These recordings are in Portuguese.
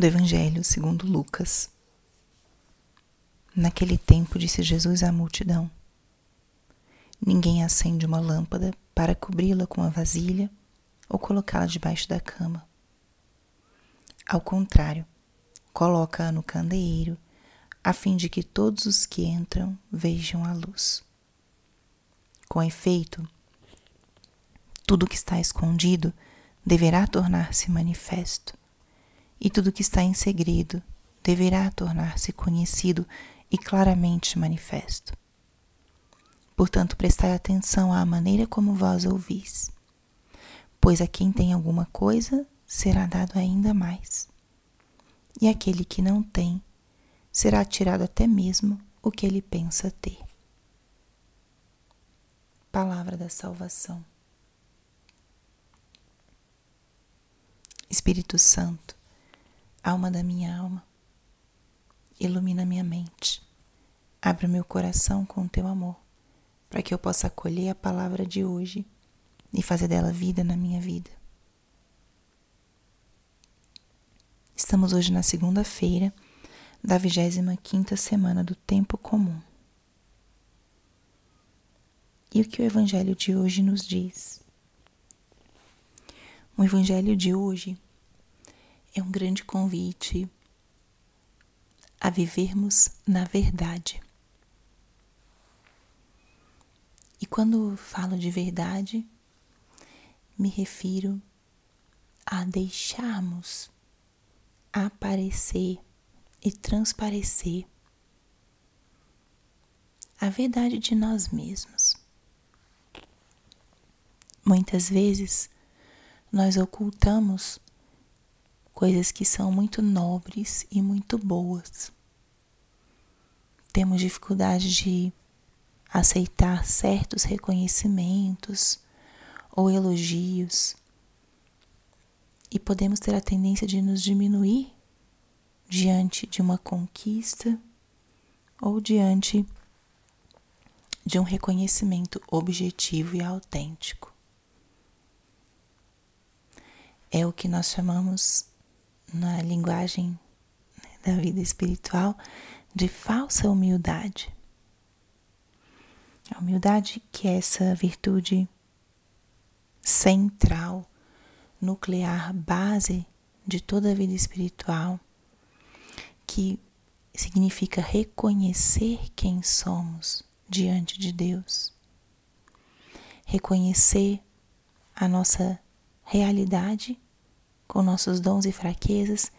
do Evangelho segundo Lucas. Naquele tempo disse Jesus à multidão: Ninguém acende uma lâmpada para cobri-la com uma vasilha ou colocá-la debaixo da cama. Ao contrário, coloca-a no candeeiro, a fim de que todos os que entram vejam a luz. Com efeito, tudo que está escondido deverá tornar-se manifesto, e tudo que está em segredo deverá tornar-se conhecido e claramente manifesto. Portanto, prestai atenção à maneira como vós ouvis, pois a quem tem alguma coisa será dado ainda mais, e aquele que não tem será tirado até mesmo o que ele pensa ter. Palavra da Salvação. Espírito Santo, alma da minha alma, ilumina minha mente, abre meu coração com teu amor, para que eu possa acolher a palavra de hoje e fazer dela vida na minha vida. Estamos hoje na segunda-feira da 25 semana do tempo comum. E o que o evangelho de hoje nos diz? O evangelho de hoje é um grande convite a vivermos na verdade. E quando falo de verdade, me refiro a deixarmos aparecer e transparecer a verdade de nós mesmos. Muitas vezes nós ocultamos coisas que são muito nobres e muito boas. Temos dificuldade de aceitar certos reconhecimentos ou elogios e podemos ter a tendência de nos diminuir diante de uma conquista ou diante de um reconhecimento objetivo e autêntico. É o que nós chamamos na linguagem né, da vida espiritual de falsa humildade. A humildade que é essa virtude central, nuclear, base de toda a vida espiritual, que significa reconhecer quem somos diante de Deus, reconhecer a nossa realidade com nossos dons e fraquezas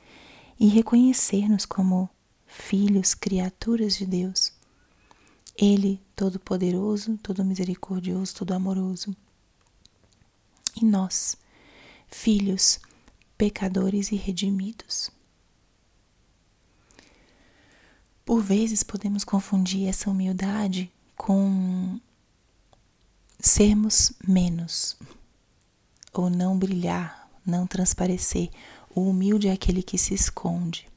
e reconhecer-nos como filhos, criaturas de Deus. Ele, todo-poderoso, todo misericordioso, todo amoroso. E nós, filhos, pecadores e redimidos. Por vezes podemos confundir essa humildade com sermos menos ou não brilhar não transparecer. O humilde é aquele que se esconde.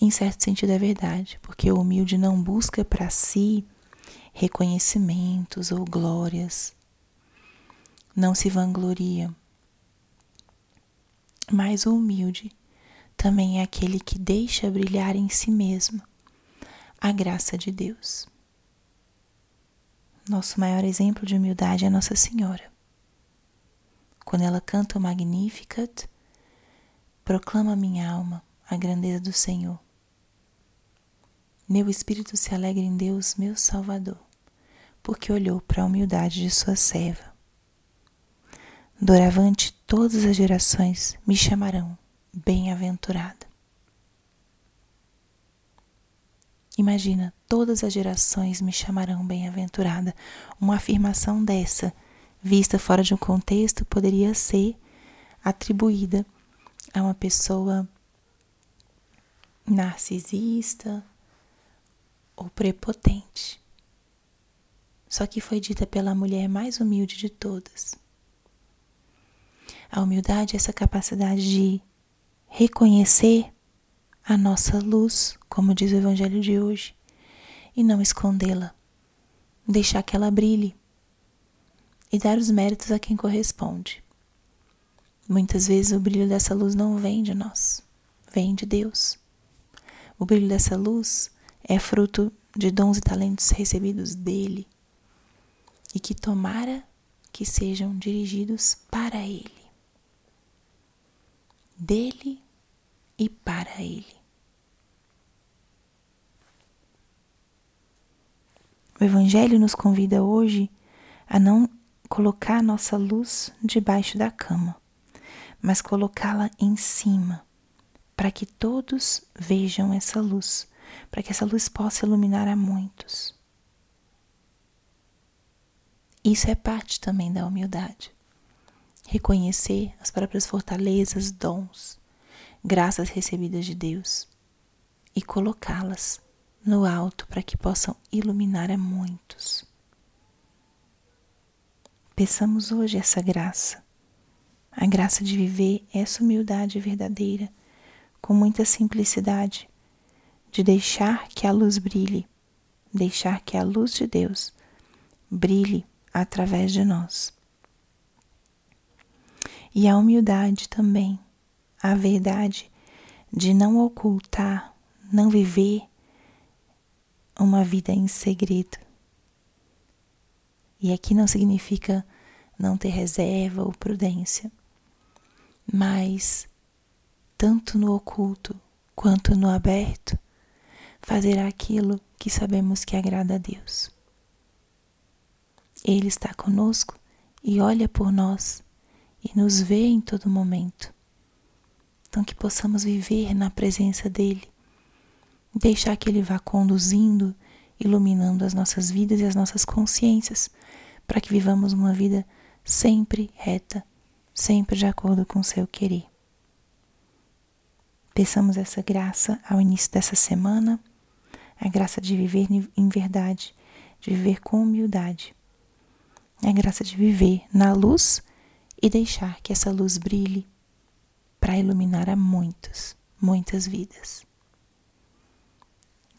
Em certo sentido é verdade, porque o humilde não busca para si reconhecimentos ou glórias, não se vangloria. Mas o humilde também é aquele que deixa brilhar em si mesmo a graça de Deus. Nosso maior exemplo de humildade é Nossa Senhora quando ela canta o Magnificat, proclama minha alma a grandeza do Senhor. Meu espírito se alegra em Deus, meu Salvador, porque olhou para a humildade de sua serva. Doravante todas as gerações me chamarão bem-aventurada. Imagina, todas as gerações me chamarão bem-aventurada. Uma afirmação dessa vista fora de um contexto, poderia ser atribuída a uma pessoa narcisista ou prepotente. Só que foi dita pela mulher mais humilde de todas. A humildade é essa capacidade de reconhecer a nossa luz, como diz o Evangelho de hoje, e não escondê-la, deixar que ela brilhe e dar os méritos a quem corresponde. Muitas vezes o brilho dessa luz não vem de nós, vem de Deus. O brilho dessa luz é fruto de dons e talentos recebidos dele e que tomara que sejam dirigidos para ele, dele e para ele. O Evangelho nos convida hoje a não colocar nossa luz debaixo da cama, mas colocá-la em cima, para que todos vejam essa luz, para que essa luz possa iluminar a muitos. Isso é parte também da humildade. Reconhecer as próprias fortalezas, dons, graças recebidas de Deus e colocá-las no alto para que possam iluminar a muitos. Peçamos hoje essa graça, a graça de viver essa humildade verdadeira, com muita simplicidade, de deixar que a luz brilhe, deixar que a luz de Deus brilhe através de nós. E a humildade também, a verdade de não ocultar, não viver uma vida em segredo. E aqui não significa não ter reserva ou prudência, mas tanto no oculto quanto no aberto, fazer aquilo que sabemos que agrada a Deus. Ele está conosco e olha por nós e nos vê em todo momento. Então, que possamos viver na presença dEle deixar que Ele vá conduzindo, iluminando as nossas vidas e as nossas consciências, para que vivamos uma vida sempre reta, sempre de acordo com o seu querer. Peçamos essa graça ao início dessa semana, a graça de viver em verdade, de viver com humildade, a graça de viver na luz e deixar que essa luz brilhe para iluminar a muitos, muitas vidas.